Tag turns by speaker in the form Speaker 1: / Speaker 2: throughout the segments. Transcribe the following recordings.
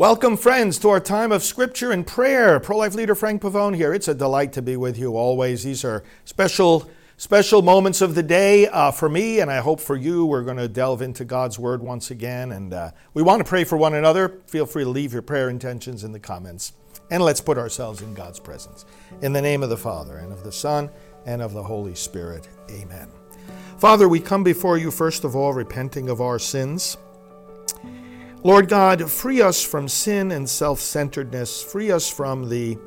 Speaker 1: Welcome, friends, to our time of scripture and prayer. Pro life leader Frank Pavone here. It's a delight to be with you always. These are special, special moments of the day uh, for me, and I hope for you. We're going to delve into God's Word once again, and uh, we want to pray for one another. Feel free to leave your prayer intentions in the comments, and let's put ourselves in God's presence. In the name of the Father, and of the Son, and of the Holy Spirit. Amen. Father, we come before you, first of all, repenting of our sins. Lord God, free us from sin and self centeredness. Free us from the,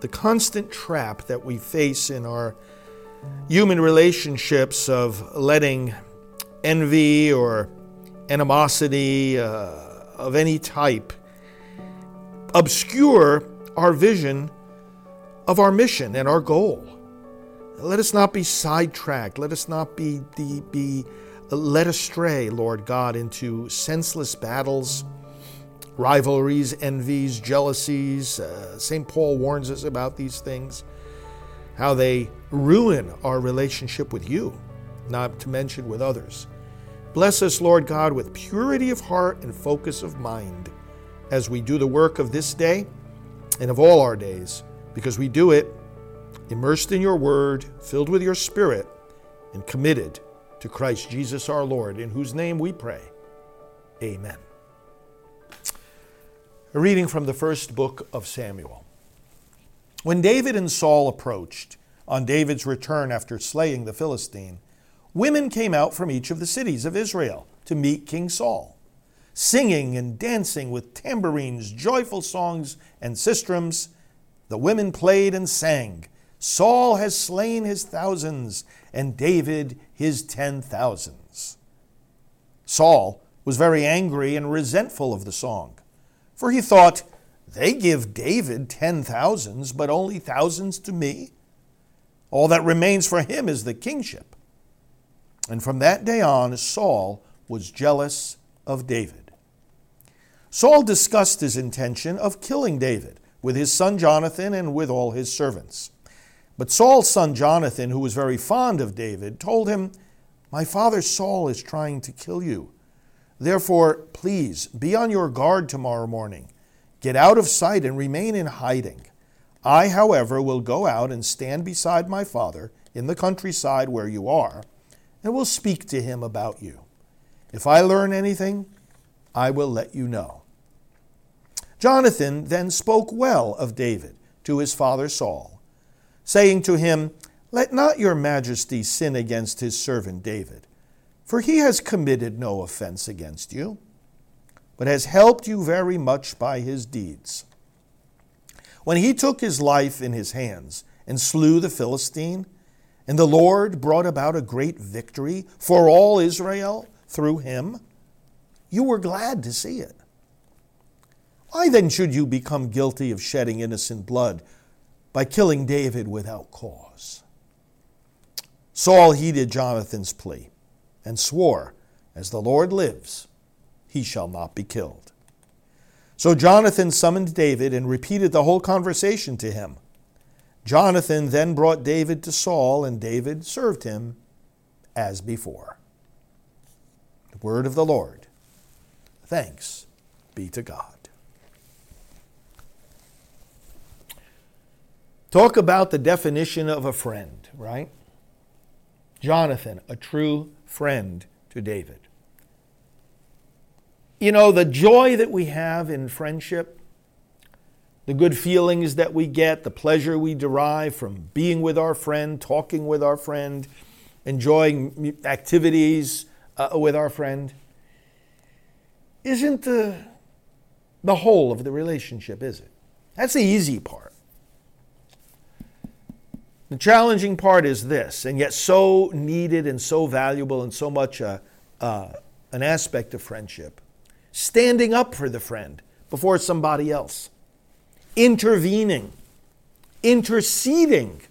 Speaker 1: the constant trap that we face in our human relationships of letting envy or animosity uh, of any type obscure our vision of our mission and our goal. Let us not be sidetracked. Let us not be, be, be led astray, Lord God, into senseless battles, rivalries, envies, jealousies. Uh, St. Paul warns us about these things, how they ruin our relationship with you, not to mention with others. Bless us, Lord God, with purity of heart and focus of mind as we do the work of this day and of all our days, because we do it immersed in your word, filled with your spirit, and committed to Christ Jesus our Lord, in whose name we pray. Amen. A reading from the first book of Samuel. When David and Saul approached, on David's return after slaying the Philistine, women came out from each of the cities of Israel to meet King Saul, singing and dancing with tambourines, joyful songs, and sistrums. The women played and sang. Saul has slain his thousands, and David his ten thousands. Saul was very angry and resentful of the song, for he thought, They give David ten thousands, but only thousands to me. All that remains for him is the kingship. And from that day on, Saul was jealous of David. Saul discussed his intention of killing David with his son Jonathan and with all his servants. But Saul's son Jonathan, who was very fond of David, told him, My father Saul is trying to kill you. Therefore, please be on your guard tomorrow morning. Get out of sight and remain in hiding. I, however, will go out and stand beside my father in the countryside where you are, and will speak to him about you. If I learn anything, I will let you know. Jonathan then spoke well of David to his father Saul saying to him, Let not your majesty sin against his servant David, for he has committed no offense against you, but has helped you very much by his deeds. When he took his life in his hands and slew the Philistine, and the Lord brought about a great victory for all Israel through him, you were glad to see it. Why then should you become guilty of shedding innocent blood by killing David without cause. Saul heeded Jonathan's plea and swore, As the Lord lives, he shall not be killed. So Jonathan summoned David and repeated the whole conversation to him. Jonathan then brought David to Saul, and David served him as before. The word of the Lord. Thanks be to God. Talk about the definition of a friend, right? Jonathan, a true friend to David. You know, the joy that we have in friendship, the good feelings that we get, the pleasure we derive from being with our friend, talking with our friend, enjoying activities uh, with our friend, isn't the, the whole of the relationship, is it? That's the easy part. The challenging part is this, and yet so needed and so valuable and so much a, uh, uh, an aspect of friendship. Standing up for the friend before somebody else, intervening, interceding,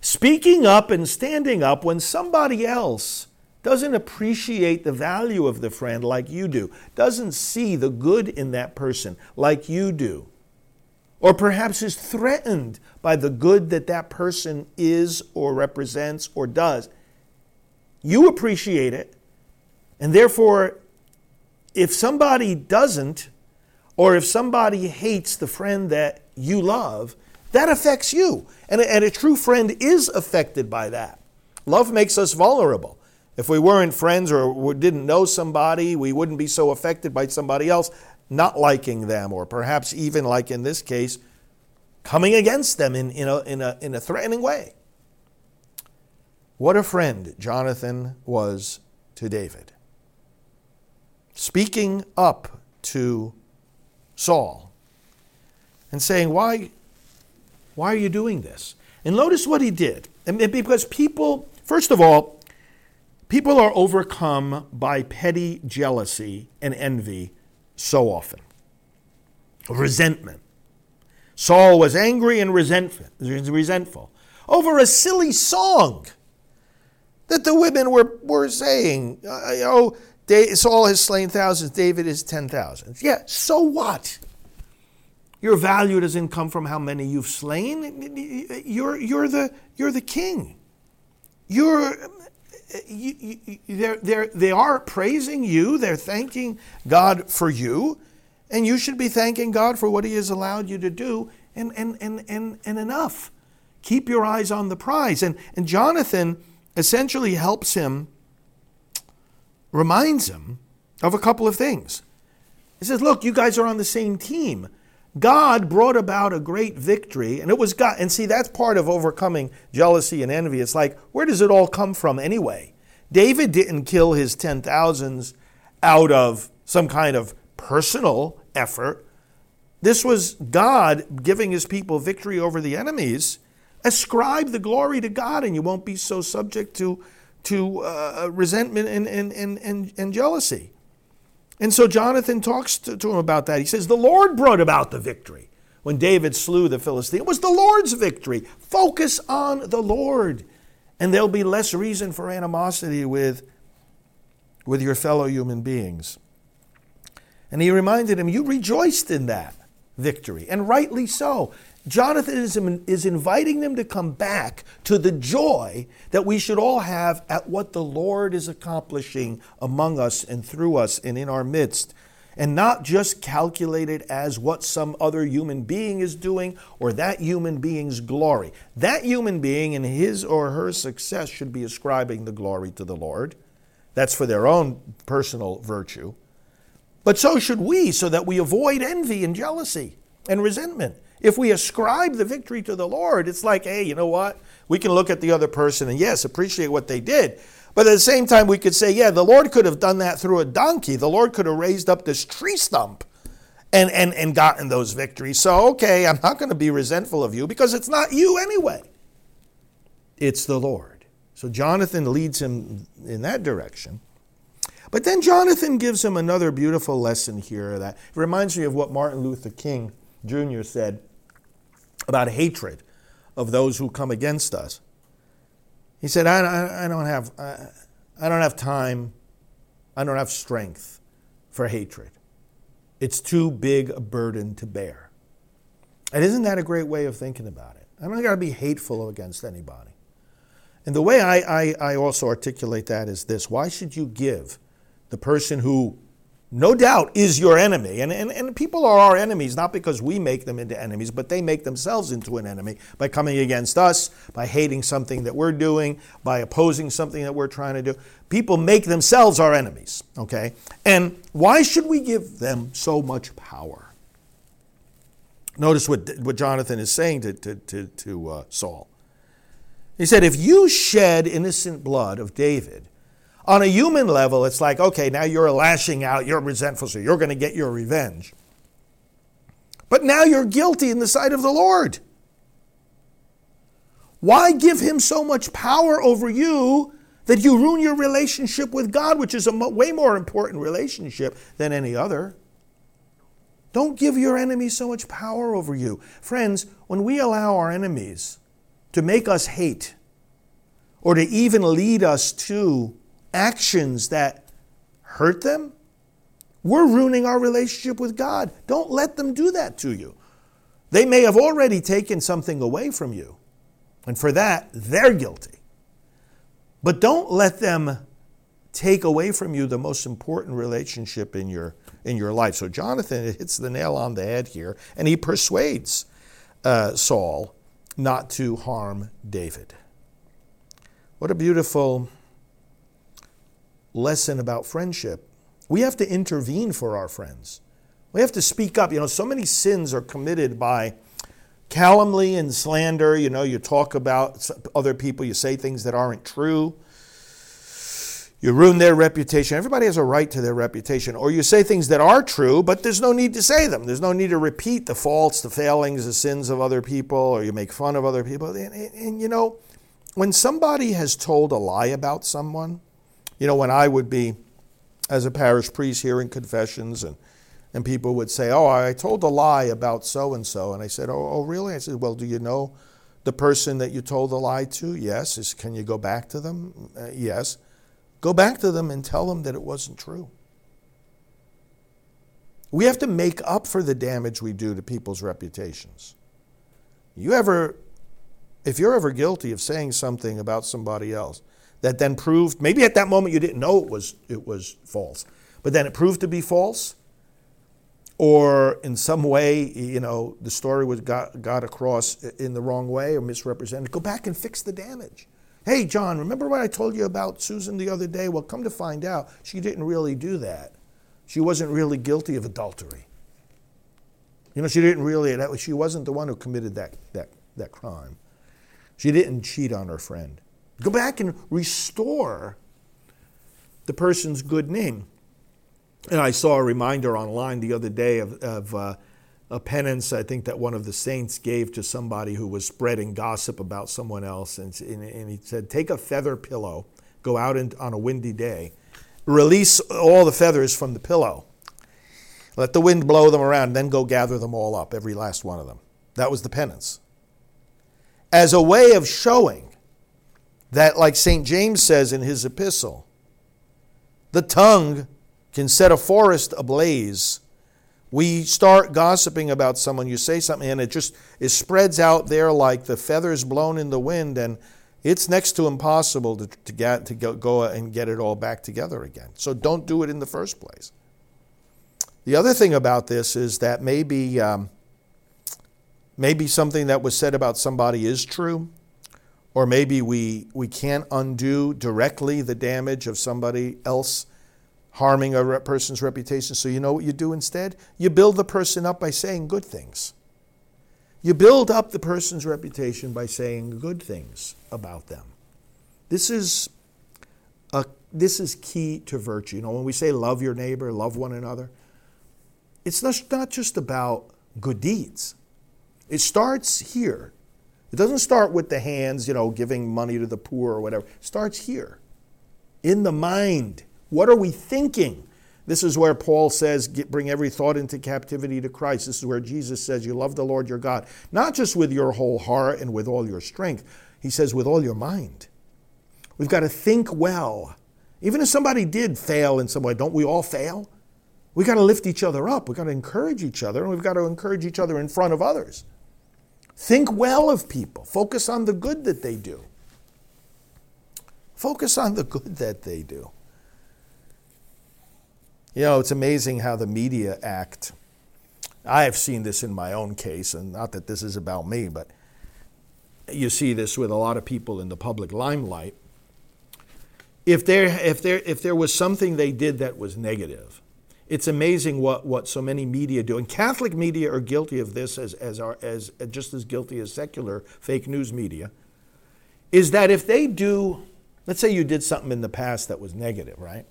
Speaker 1: speaking up and standing up when somebody else doesn't appreciate the value of the friend like you do, doesn't see the good in that person like you do, or perhaps is threatened by the good that that person is or represents or does. You appreciate it, and therefore, if somebody doesn't, or if somebody hates the friend that you love, that affects you. And a, and a true friend is affected by that. Love makes us vulnerable. If we weren't friends or didn't know somebody, we wouldn't be so affected by somebody else not liking them, or perhaps even, like in this case, coming against them in, in, a, in, a, in a threatening way. What a friend Jonathan was to David. Speaking up to Saul and saying, Why, why are you doing this? And notice what he did. And because people, first of all, people are overcome by petty jealousy and envy so often. Resentment. Saul was angry and resentful over a silly song that the women were, were saying. Oh, Saul has slain thousands, David is ten thousands. Yeah, so what? Your value doesn't come from how many you've slain. You're, you're, the, you're the king. You're, you, you, they're, they're, they are praising you, they're thanking God for you, and you should be thanking God for what He has allowed you to do, and, and, and, and, and enough. Keep your eyes on the prize. And, and Jonathan essentially helps him, reminds him of a couple of things. He says, Look, you guys are on the same team. God brought about a great victory, and it was God. And see, that's part of overcoming jealousy and envy. It's like, where does it all come from anyway? David didn't kill his ten thousands out of some kind of personal effort. This was God giving his people victory over the enemies. Ascribe the glory to God, and you won't be so subject to, to uh, resentment and, and, and, and, and jealousy. And so Jonathan talks to, to him about that. He says, The Lord brought about the victory when David slew the Philistine. It was the Lord's victory. Focus on the Lord, and there'll be less reason for animosity with, with your fellow human beings. And he reminded him, You rejoiced in that victory, and rightly so. Jonathan is, is inviting them to come back to the joy that we should all have at what the Lord is accomplishing among us and through us and in our midst, and not just calculate it as what some other human being is doing or that human being's glory. That human being and his or her success should be ascribing the glory to the Lord. That's for their own personal virtue. But so should we, so that we avoid envy and jealousy and resentment. If we ascribe the victory to the Lord, it's like, hey, you know what? We can look at the other person and, yes, appreciate what they did. But at the same time, we could say, yeah, the Lord could have done that through a donkey. The Lord could have raised up this tree stump and, and, and gotten those victories. So, okay, I'm not going to be resentful of you because it's not you anyway. It's the Lord. So Jonathan leads him in that direction. But then Jonathan gives him another beautiful lesson here that reminds me of what Martin Luther King Jr. said about hatred of those who come against us. He said, I, I, I don't have, I, I don't have time, I don't have strength for hatred. It's too big a burden to bear. And isn't that a great way of thinking about it? I don't got to be hateful against anybody. And the way I, I, I also articulate that is this why should you give the person who no doubt is your enemy. And, and, and people are our enemies, not because we make them into enemies, but they make themselves into an enemy by coming against us, by hating something that we're doing, by opposing something that we're trying to do. People make themselves our enemies, okay? And why should we give them so much power? Notice what, what Jonathan is saying to, to, to, to uh, Saul. He said, If you shed innocent blood of David, on a human level, it's like, okay, now you're lashing out, you're resentful, so you're going to get your revenge. But now you're guilty in the sight of the Lord. Why give him so much power over you that you ruin your relationship with God, which is a way more important relationship than any other? Don't give your enemies so much power over you. Friends, when we allow our enemies to make us hate or to even lead us to actions that hurt them, we're ruining our relationship with God. Don't let them do that to you. They may have already taken something away from you, and for that, they're guilty. But don't let them take away from you the most important relationship in your in your life. So Jonathan hits the nail on the head here, and he persuades uh, Saul not to harm David. What a beautiful lesson about friendship. We have to intervene for our friends. We have to speak up. You know, so many sins are committed by calumny and slander. You know, you talk about other people, you say things that aren't true. You ruin their reputation. Everybody has a right to their reputation. Or you say things that are true, but there's no need to say them. There's no need to repeat the faults, the failings, the sins of other people, or you make fun of other people. And, and, and you know, when somebody has told a lie about someone, you know, when I would be, as a parish priest, hearing confessions, and, and people would say, Oh, I told a lie about so and so. And I said, oh, oh, really? I said, Well, do you know the person that you told the lie to? Yes. Is, can you go back to them? Uh, yes. Go back to them and tell them that it wasn't true. We have to make up for the damage we do to people's reputations. You ever, if you're ever guilty of saying something about somebody else that then proved, maybe at that moment you didn't know it was, it was false, but then it proved to be false, or in some way, you know, the story was got, got across in the wrong way or misrepresented, go back and fix the damage. Hey, John, remember what I told you about Susan the other day? Well, come to find out, she didn't really do that. She wasn't really guilty of adultery. You know, she didn't really, she wasn't the one who committed that, that, that crime. She didn't cheat on her friend. Go back and restore the person's good name. And I saw a reminder online the other day of, of uh, a penance I think that one of the saints gave to somebody who was spreading gossip about someone else. And, and he said, Take a feather pillow, go out in, on a windy day, release all the feathers from the pillow, let the wind blow them around, then go gather them all up, every last one of them. That was the penance. As a way of showing that, like St. James says in his epistle, the tongue can set a forest ablaze we start gossiping about someone, you say something, and it just it spreads out there like the feathers blown in the wind, and it's next to impossible to, to get to go, and get it all back together again. So don't do it in the first place. The other thing about this is that maybe um, maybe something that was said about somebody is true, or maybe we we can't undo directly the damage of somebody else harming a person's reputation. So you know what you do instead? You build the person up by saying good things. You build up the person's reputation by saying good things about them. This is a, this is key to virtue. You know, when we say love your neighbor, love one another, it's not just about good deeds. It starts here. It doesn't start with the hands, you know, giving money to the poor or whatever. It starts here, in the mind, what are we thinking? This is where Paul says, bring every thought into captivity to Christ. This is where Jesus says, you love the Lord your God, not just with your whole heart and with all your strength. He says, with all your mind. We've got to think well. Even if somebody did fail in some way, don't we all fail? We've got to lift each other up. We've got to encourage each other, and we've got to encourage each other in front of others. Think well of people. Focus on the good that they do. Focus on the good that they do. You know, it's amazing how the media act. I have seen this in my own case, and not that this is about me, but you see this with a lot of people in the public limelight. If there, if there, if there was something they did that was negative, it's amazing what, what so many media do. And Catholic media are guilty of this as, as, our, as just as guilty as secular fake news media. Is that if they do, let's say you did something in the past that was negative, right?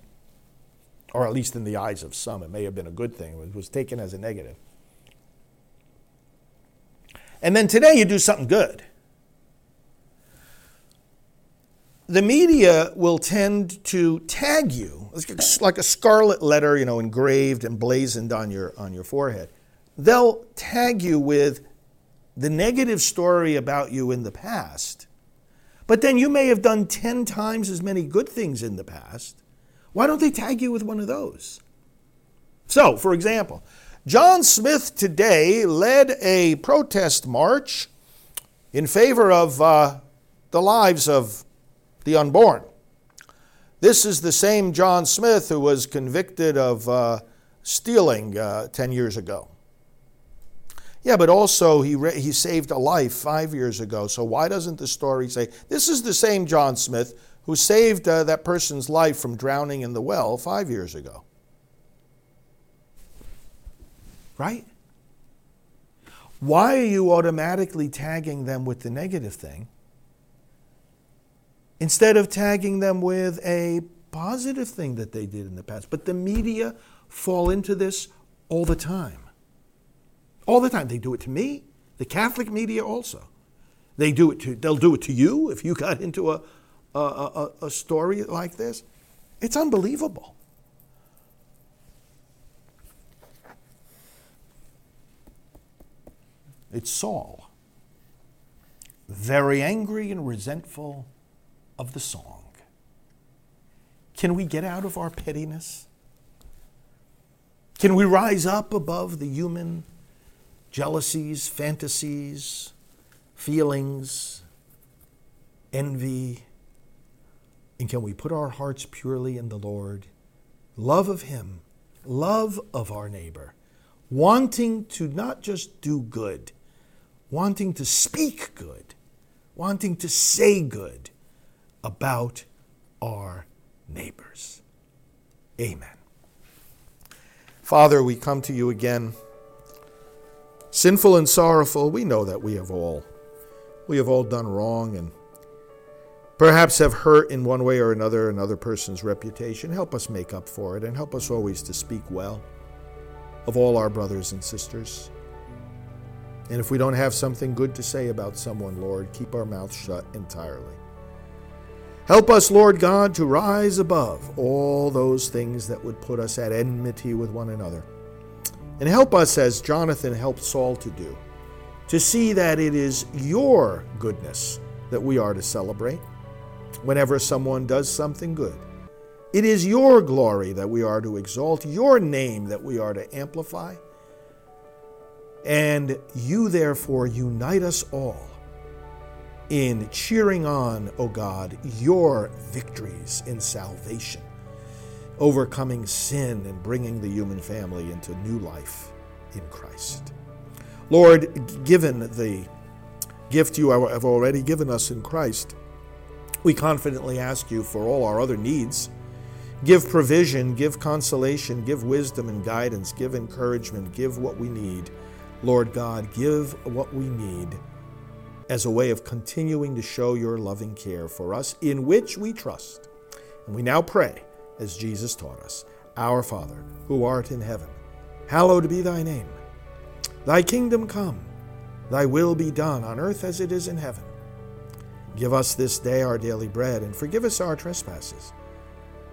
Speaker 1: or at least in the eyes of some, it may have been a good thing. It was taken as a negative. And then today you do something good. The media will tend to tag you like a scarlet letter, you know, engraved and blazoned on your on your forehead. they'll tag you with the negative story about you in the past, but then you may have done 10 times as many good things in the past. Why don't they tag you with one of those? So, for example, John Smith today led a protest march in favor of uh, the lives of the unborn. This is the same John Smith who was convicted of uh, stealing uh, 10 years ago. Yeah, but also he, re- he saved a life five years ago. So why doesn't the story say this is the same John Smith who saved uh, that person's life from drowning in the well five years ago? Right? Why are you automatically tagging them with the negative thing instead of tagging them with a positive thing that they did in the past? But the media fall into this all the time. All the time. They do it to me, the Catholic media also. They do it to, they'll do it to you if you got into a, a, a, a story like this. It's unbelievable. It's Saul, very angry and resentful of the song. Can we get out of our pettiness? Can we rise up above the human jealousies, fantasies, feelings, envy? And can we put our hearts purely in the Lord? Love of Him, love of our neighbor, wanting to not just do good, wanting to speak good, wanting to say good about our neighbors. Amen. Father, we come to you again. Sinful and sorrowful, we know that we have all. We have all done wrong and perhaps have hurt in one way or another another person's reputation. Help us make up for it and help us always to speak well of all our brothers and sisters. And if we don't have something good to say about someone, Lord, keep our mouths shut entirely. Help us, Lord God, to rise above all those things that would put us at enmity with one another. And help us, as Jonathan helped Saul to do, to see that it is your goodness that we are to celebrate whenever someone does something good. It is your glory that we are to exalt, your name that we are to amplify. And you, therefore, unite us all in cheering on, O God, your victories in salvation, overcoming sin and bringing the human family into new life in Christ. Lord, given the gift you have already given us in Christ, we confidently ask you for all our other needs. Give provision, give consolation, give wisdom and guidance, give encouragement, give what we need. Lord God, give what we need as a way of continuing to show your loving care for us, in which we trust. And we now pray, as Jesus taught us Our Father, who art in heaven, hallowed be thy name. Thy kingdom come, thy will be done on earth as it is in heaven. Give us this day our daily bread, and forgive us our trespasses,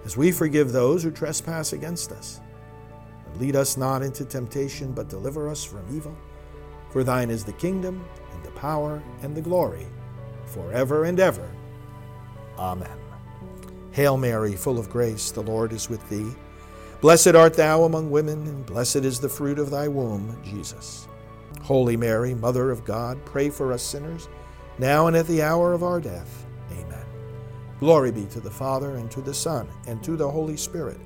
Speaker 1: as we forgive those who trespass against us. And lead us not into temptation, but deliver us from evil. For thine is the kingdom, the power, and the glory, forever and ever. Amen. Hail Mary, full of grace, the Lord is with thee. Blessed art thou among women, and blessed is the fruit of thy womb, Jesus. Holy Mary, Mother of God, pray for us sinners, now and at the hour of our death. Amen. Glory be to the Father, and to the Son, and to the Holy Spirit,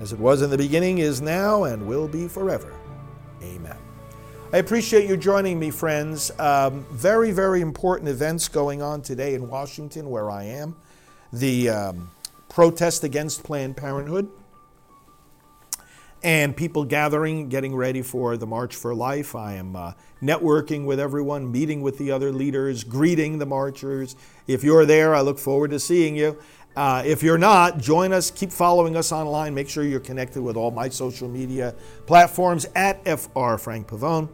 Speaker 1: as it was in the beginning, is now, and will be forever. Amen. I appreciate you joining me, friends. Um, very, very important events going on today in Washington, where I am. The um, protest against Planned Parenthood, and people gathering, getting ready for the March for Life. I am uh, networking with everyone, meeting with the other leaders, greeting the marchers. If you're there, I look forward to seeing you. Uh, if you're not, join us. Keep following us online. Make sure you're connected with all my social media platforms at FR Frank Pavone.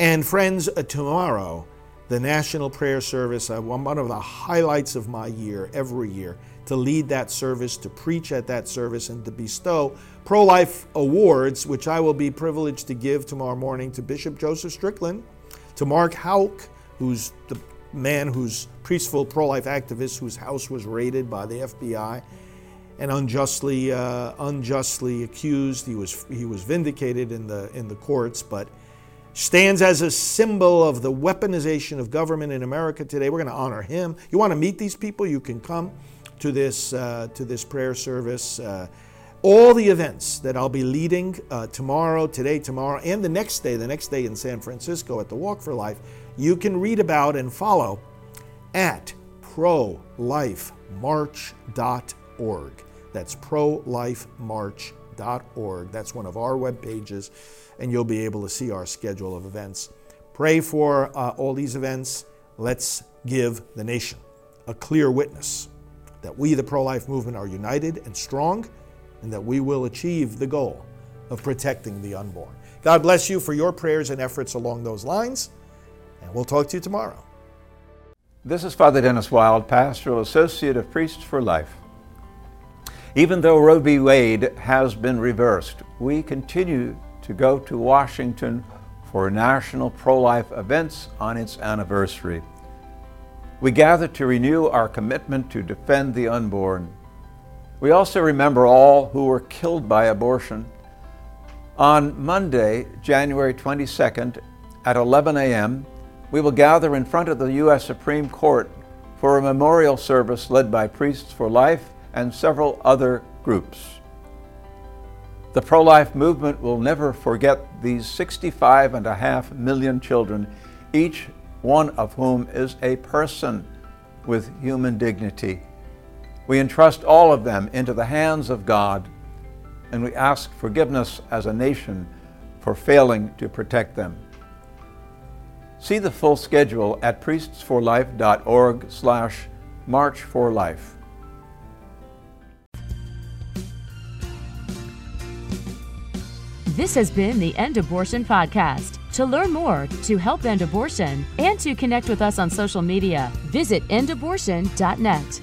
Speaker 1: And friends, uh, tomorrow the National Prayer Service, uh, one of the highlights of my year every year, to lead that service, to preach at that service, and to bestow pro life awards, which I will be privileged to give tomorrow morning to Bishop Joseph Strickland, to Mark Houck, who's the man who's peaceful pro life activist whose house was raided by the FBI and unjustly uh, unjustly accused. He was he was vindicated in the in the courts, but stands as a symbol of the weaponization of government in America today. We're going to honor him. You want to meet these people? You can come to this uh, to this prayer service. Uh, all the events that I'll be leading uh, tomorrow, today, tomorrow, and the next day, the next day in San Francisco at the Walk for Life, you can read about and follow at prolifemarch.org. That's prolifemarch.org. That's one of our web pages, and you'll be able to see our schedule of events. Pray for uh, all these events. Let's give the nation a clear witness that we, the pro life movement, are united and strong, and that we will achieve the goal of protecting the unborn. God bless you for your prayers and efforts along those lines, and we'll talk to you tomorrow.
Speaker 2: This is Father Denis Wilde, Pastoral Associate of Priests for Life. Even though Roe v. Wade has been reversed, we continue to go to Washington for national pro life events on its anniversary. We gather to renew our commitment to defend the unborn. We also remember all who were killed by abortion. On Monday, January 22nd at 11 a.m., we will gather in front of the U.S. Supreme Court for a memorial service led by Priests for Life and several other groups. The pro life movement will never forget these 65 and a half million children, each one of whom is a person with human dignity. We entrust all of them into the hands of God, and we ask forgiveness as a nation for failing to protect them. See the full schedule at priestsforlife.org slash March for Life.
Speaker 3: This has been the End Abortion Podcast. To learn more, to help end abortion, and to connect with us on social media, visit endabortion.net.